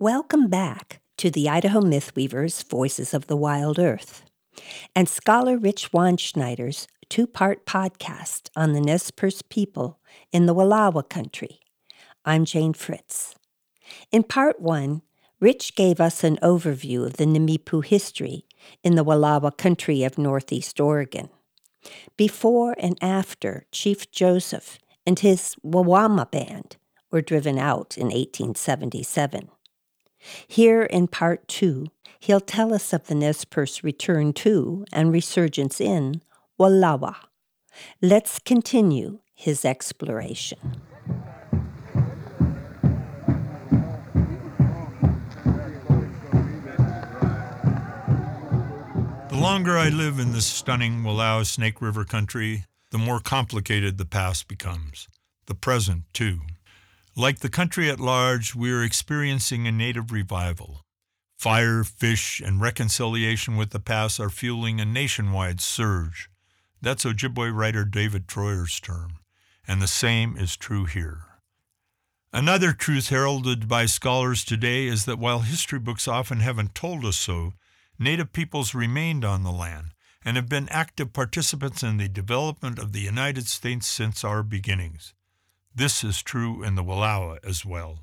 Welcome back to the Idaho Mythweavers Voices of the Wild Earth and scholar Rich Wandschneider's two part podcast on the Nez Perce people in the Wallowa country. I'm Jane Fritz. In part one, Rich gave us an overview of the Nimiipuu history in the Wallowa country of Northeast Oregon. Before and after Chief Joseph and his Wawama band were driven out in 1877. Here in part two, he'll tell us of the Nez Perce return to and resurgence in Wallowa. Let's continue his exploration. The longer I live in this stunning Wallowa Snake River country, the more complicated the past becomes. The present, too. Like the country at large, we are experiencing a native revival. Fire, fish, and reconciliation with the past are fueling a nationwide surge. That's Ojibwe writer David Treuer's term, and the same is true here. Another truth heralded by scholars today is that while history books often haven't told us so, Native peoples remained on the land and have been active participants in the development of the United States since our beginnings. This is true in the Wallowa as well.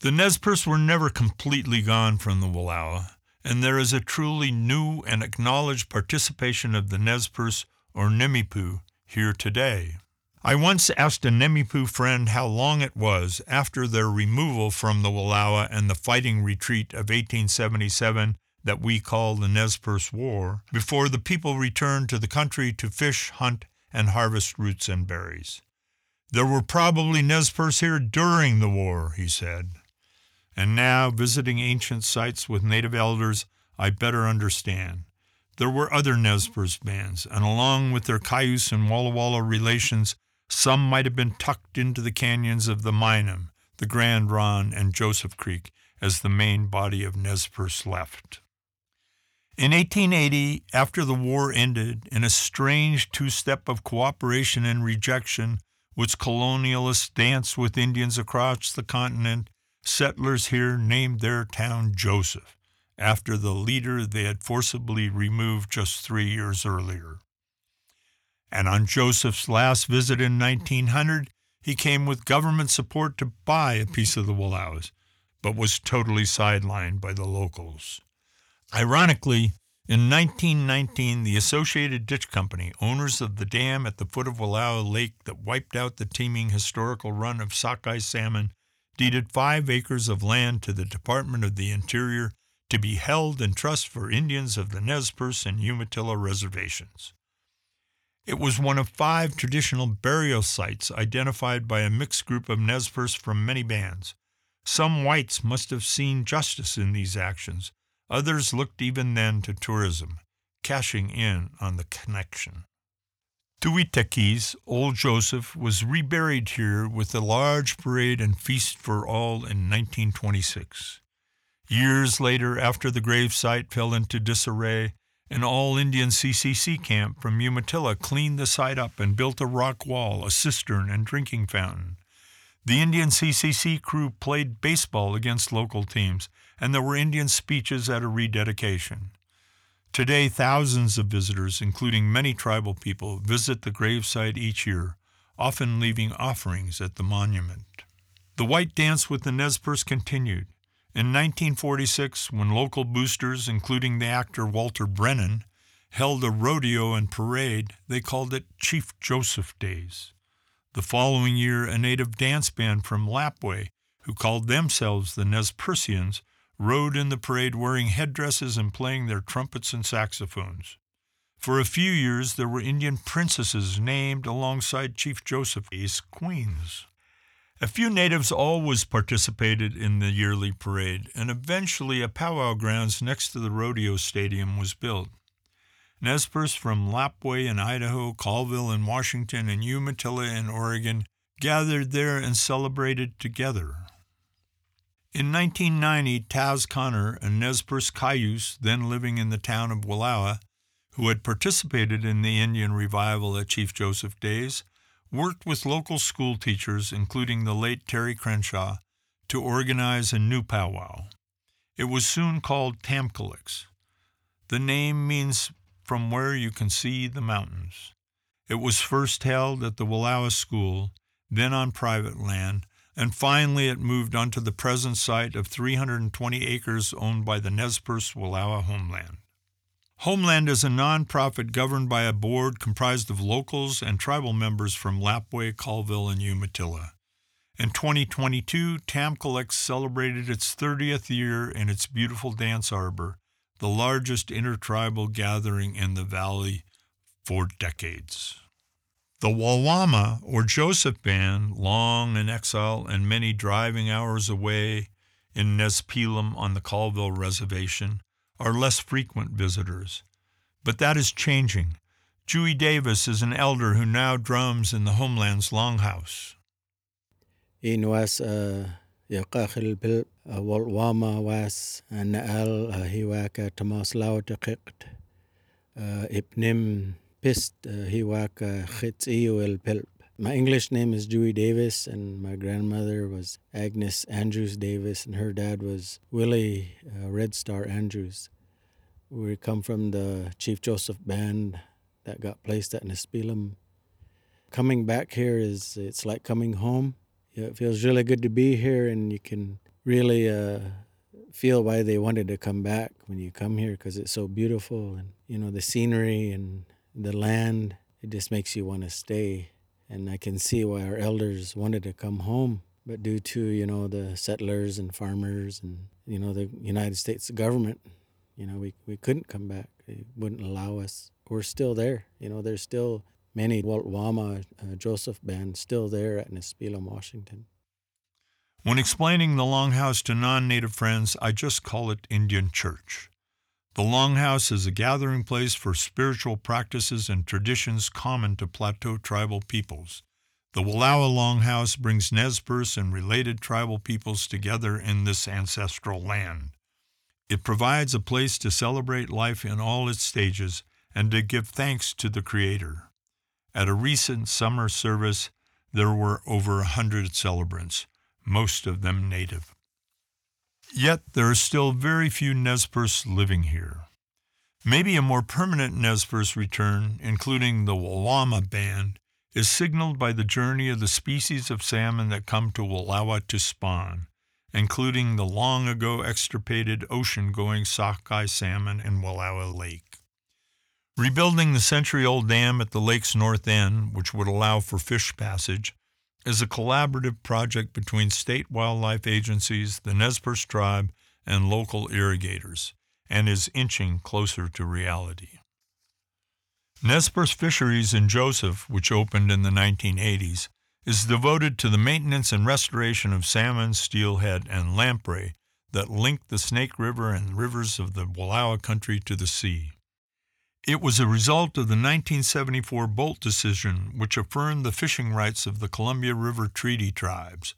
The Nez Perce were never completely gone from the Wallowa, and there is a truly new and acknowledged participation of the Nez Perce or Nimiipuu here today. I once asked a Nimiipuu friend how long it was after their removal from the Wallowa and the fighting retreat of 1877 that we call the Nez Perce War before the people returned to the country to fish, hunt, and harvest roots and berries. There were probably Nez here during the war, he said. And now, visiting ancient sites with native elders, I better understand. There were other Nez bands, and along with their Cayuse and Walla Walla relations, some might have been tucked into the canyons of the Minam, the Grand Ronde, and Joseph Creek as the main body of Nez left. In 1880, after the war ended, in a strange two step of cooperation and rejection, which colonialists danced with Indians across the continent, settlers here named their town Joseph, after the leader they had forcibly removed just three years earlier. And on Joseph's last visit in 1900, he came with government support to buy a piece of the Wallowas, but was totally sidelined by the locals. Ironically, in 1919, the Associated Ditch Company, owners of the dam at the foot of Wallowa Lake that wiped out the teeming historical run of sockeye salmon, deeded five acres of land to the Department of the Interior to be held in trust for Indians of the Nez Perce and Umatilla reservations. It was one of five traditional burial sites identified by a mixed group of Nez Perce from many bands. Some whites must have seen justice in these actions, Others looked even then to tourism, cashing in on the connection. Tuitekis, Old Joseph, was reburied here with a large parade and feast for all in 1926. Years later, after the gravesite fell into disarray, an all Indian CCC camp from Umatilla cleaned the site up and built a rock wall, a cistern, and drinking fountain. The Indian CCC crew played baseball against local teams and there were Indian speeches at a rededication. Today, thousands of visitors, including many tribal people, visit the gravesite each year, often leaving offerings at the monument. The white dance with the Nez Perce continued. In 1946, when local boosters, including the actor Walter Brennan, held a rodeo and parade, they called it Chief Joseph Days. The following year, a native dance band from Lapwai, who called themselves the Nez Perceans, rode in the parade wearing headdresses and playing their trumpets and saxophones. For a few years, there were Indian princesses named alongside Chief Joseph's queens. A few natives always participated in the yearly parade, and eventually a powwow grounds next to the rodeo stadium was built. Nez Perce from Lapwai in Idaho, Colville in Washington, and Umatilla in Oregon gathered there and celebrated together. In 1990, Taz Connor, a Nez Perce Cayuse then living in the town of Wallowa, who had participated in the Indian revival at Chief Joseph Days, worked with local school teachers, including the late Terry Crenshaw, to organize a new powwow. It was soon called Tamkaliks. The name means from where you can see the mountains. It was first held at the Wallowa School, then on private land, and finally it moved onto the present site of 320 acres owned by the Nez Perce Homeland. Homeland is a nonprofit governed by a board comprised of locals and tribal members from Lapwai, Colville, and Umatilla. In 2022, Tamkaliks celebrated its 30th year in its beautiful dance arbor, the largest intertribal gathering in the valley for decades. The Wawama, or Joseph Band, long in exile and many driving hours away in Nespelem on the Colville Reservation, are less frequent visitors. But that is changing. Dewey Davis is an elder who now drums in the homeland's longhouse. It was uh, my English name is Dewey Davis, and my grandmother was Agnes Andrews Davis, and her dad was Willie uh, Red Star Andrews. We come from the Chief Joseph Band that got placed at Nespelem. Coming back here is it's like coming home. It feels really good to be here, and you can really uh, feel why they wanted to come back when you come here because it's so beautiful and you know the scenery and the land, it just makes you want to stay. And I can see why our elders wanted to come home, but due to, you know, the settlers and farmers and, you know, the United States government, you know, we, we couldn't come back. They wouldn't allow us. We're still there. You know, there's still many Walt Wama uh, Joseph band still there at Nespelem, Washington. When explaining the Longhouse to non native friends, I just call it Indian Church. The Longhouse is a gathering place for spiritual practices and traditions common to Plateau tribal peoples. The Wallowa Longhouse brings Nez Perce and related tribal peoples together in this ancestral land. It provides a place to celebrate life in all its stages and to give thanks to the Creator. At a recent summer service, there were over a hundred celebrants, most of them native. Yet there are still very few Nez Perce living here. Maybe a more permanent Nez Perce return, including the Walwama band, is signaled by the journey of the species of salmon that come to Wallowa to spawn, including the long ago extirpated ocean going sockeye salmon in Wallowa Lake. Rebuilding the century old dam at the lake's north end, which would allow for fish passage, is a collaborative project between state wildlife agencies, the Nez Perce tribe, and local irrigators, and is inching closer to reality. Nez Perce Fisheries in Joseph, which opened in the 1980s, is devoted to the maintenance and restoration of salmon, steelhead, and lamprey that link the Snake River and rivers of the Wallowa country to the sea. It was a result of the 1974 Boldt decision, which affirmed the fishing rights of the Columbia River Treaty tribes.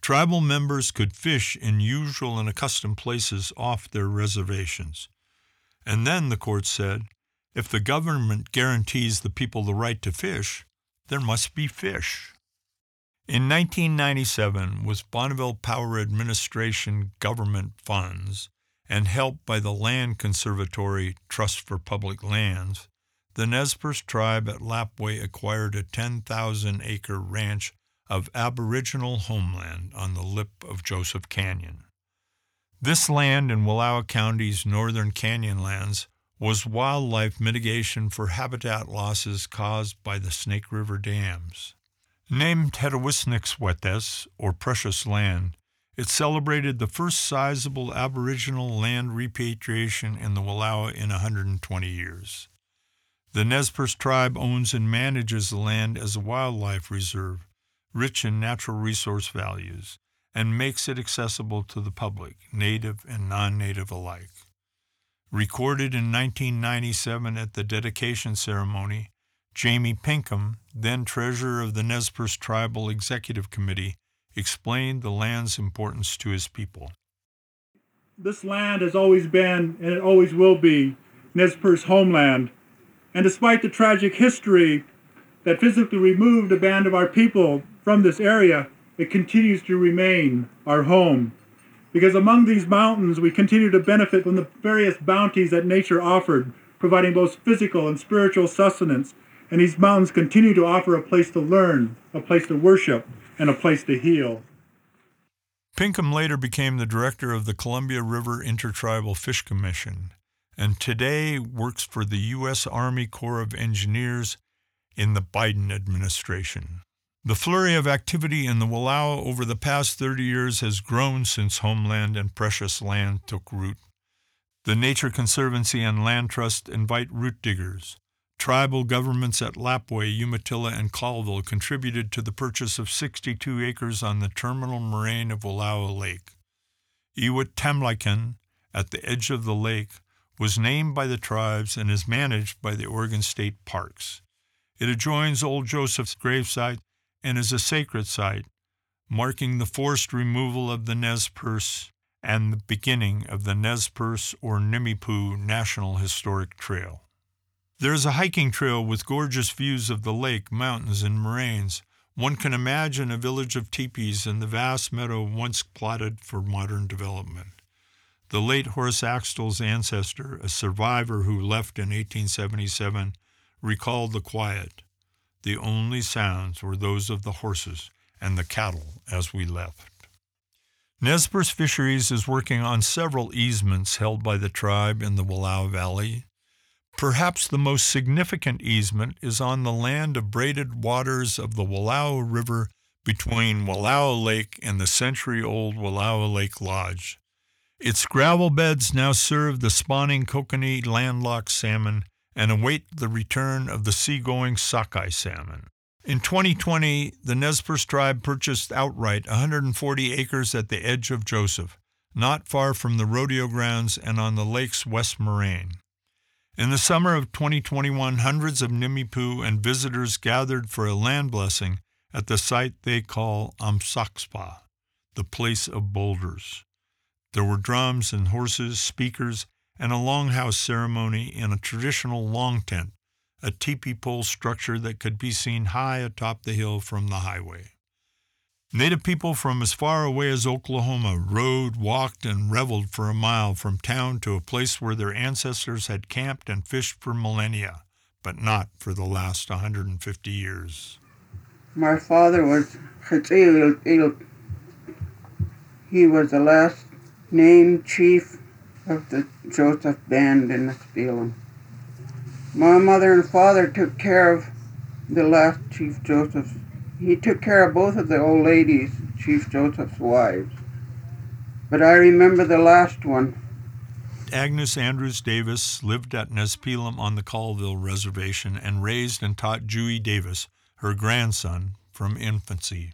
Tribal members could fish in usual and accustomed places off their reservations. And then, the court said, if the government guarantees the people the right to fish, there must be fish. In 1997, with Bonneville Power Administration government funds, and helped by the Land Conservatory Trust for Public Lands, the Nez Perce tribe at Lapwai acquired a 10,000 acre ranch of Aboriginal homeland on the lip of Joseph Canyon. This land in Wallowa County's northern canyonlands was wildlife mitigation for habitat losses caused by the Snake River dams. Named Tetawisnixwetes, or Precious Land, it celebrated the first sizable Aboriginal land repatriation in the Wallowa in 120 years. The Nez Perce tribe owns and manages the land as a wildlife reserve, rich in natural resource values, and makes it accessible to the public, native and non native alike. Recorded in 1997 at the dedication ceremony, Jamie Pinkham, then treasurer of the Nez Perce Tribal Executive Committee, explained the land's importance to his people. This land has always been, and it always will be, Nez Perce homeland. And despite the tragic history that physically removed a band of our people from this area, it continues to remain our home. Because among these mountains, we continue to benefit from the various bounties that nature offered, providing both physical and spiritual sustenance. And these mountains continue to offer a place to learn, a place to worship, and a place to heal. Pinkham later became the director of the Columbia River Intertribal Fish Commission and today works for the U.S. Army Corps of Engineers in the Biden administration. The flurry of activity in the Wallowa over the past 30 years has grown since homeland and precious land took root. The Nature Conservancy and Land Trust invite root diggers. Tribal governments at Lapwai, Umatilla, and Colville contributed to the purchase of 62 acres on the terminal moraine of Wallowa Lake. Iwat at the edge of the lake, was named by the tribes and is managed by the Oregon State Parks. It adjoins Old Joseph's gravesite and is a sacred site, marking the forced removal of the Nez Perce and the beginning of the Nez Perce or Nimiipuu National Historic Trail. There is a hiking trail with gorgeous views of the lake, mountains, and moraines. One can imagine a village of teepees in the vast meadow once plotted for modern development. The late Horace Axtell's ancestor, a survivor who left in 1877, recalled the quiet. The only sounds were those of the horses and the cattle as we left. Nez Perce Fisheries is working on several easements held by the tribe in the Wallowa Valley. Perhaps the most significant easement is on the land of braided waters of the Wallowa River between Wallowa Lake and the century old Wallowa Lake Lodge. Its gravel beds now serve the spawning kokanee landlocked salmon and await the return of the seagoing sockeye salmon. In 2020, the Nez Perce tribe purchased outright 140 acres at the edge of Joseph, not far from the rodeo grounds and on the lake's west moraine. In the summer of 2021, hundreds of Nimiipuu and visitors gathered for a land blessing at the site they call Amsakspa, the place of boulders. There were drums and horses, speakers, and a longhouse ceremony in a traditional long tent, a teepee pole structure that could be seen high atop the hill from the highway. Native people from as far away as Oklahoma rode, walked, and reveled for a mile from town to a place where their ancestors had camped and fished for millennia, but not for the last 150 years. My father was He was the last named chief of the Joseph band in the Spelum. My mother and father took care of the last Chief Joseph. He took care of both of the old ladies, Chief Joseph's wives. But I remember the last one. Agnes Andrews Davis lived at Nespelem on the Colville Reservation and raised and taught Dewey Davis, her grandson, from infancy.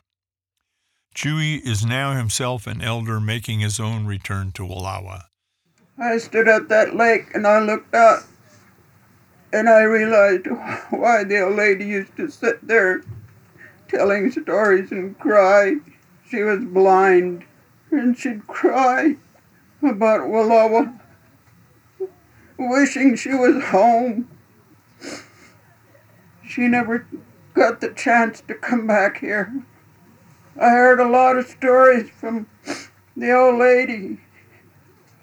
Dewey is now himself an elder making his own return to Wallowa. I stood at that lake and I looked out and I realized why the old lady used to sit there telling stories and cry. She was blind and she'd cry about Wallowa, wishing she was home. She never got the chance to come back here. I heard a lot of stories from the old lady,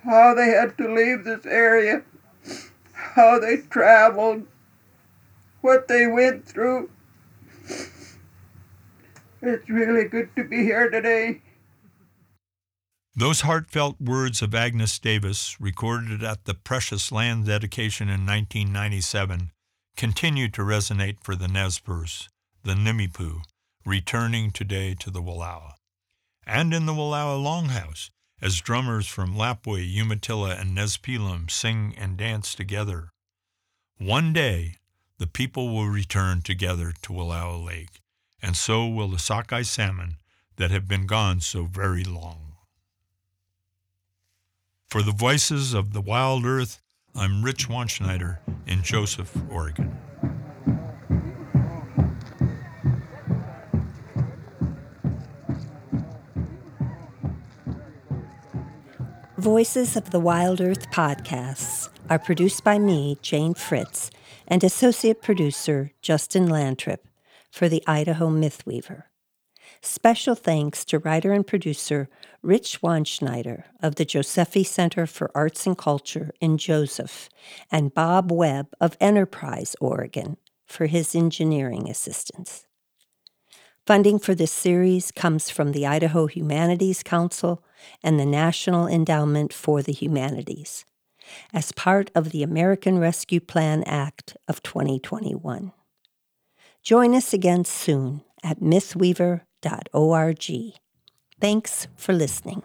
how they had to leave this area, how they traveled, what they went through. It's really good to be here today. Those heartfelt words of Agnes Davis, recorded at the Precious Land dedication in 1997, continue to resonate for the Nez Perce, the Nimiipuu, returning today to the Wallowa. And in the Wallowa Longhouse, as drummers from Lapwai, Umatilla, and Nespelem sing and dance together. One day, the people will return together to Wallowa Lake, and so will the sockeye salmon that have been gone so very long. For the voices of the wild earth, I'm Rich Wandschneider in Joseph, Oregon. Voices of the Wild Earth podcasts are produced by me, Jane Fritz, and associate producer Justin Lantrip for the Idaho Mythweaver. Special thanks to writer and producer Rich Wandschneider of the Josephy Center for Arts and Culture in Joseph and Bob Webb of Enterprise, Oregon, for his engineering assistance. Funding for this series comes from the Idaho Humanities Council and the National Endowment for the Humanities as part of the American Rescue Plan Act of 2021. Join us again soon at mythweaver.org. Thanks for listening.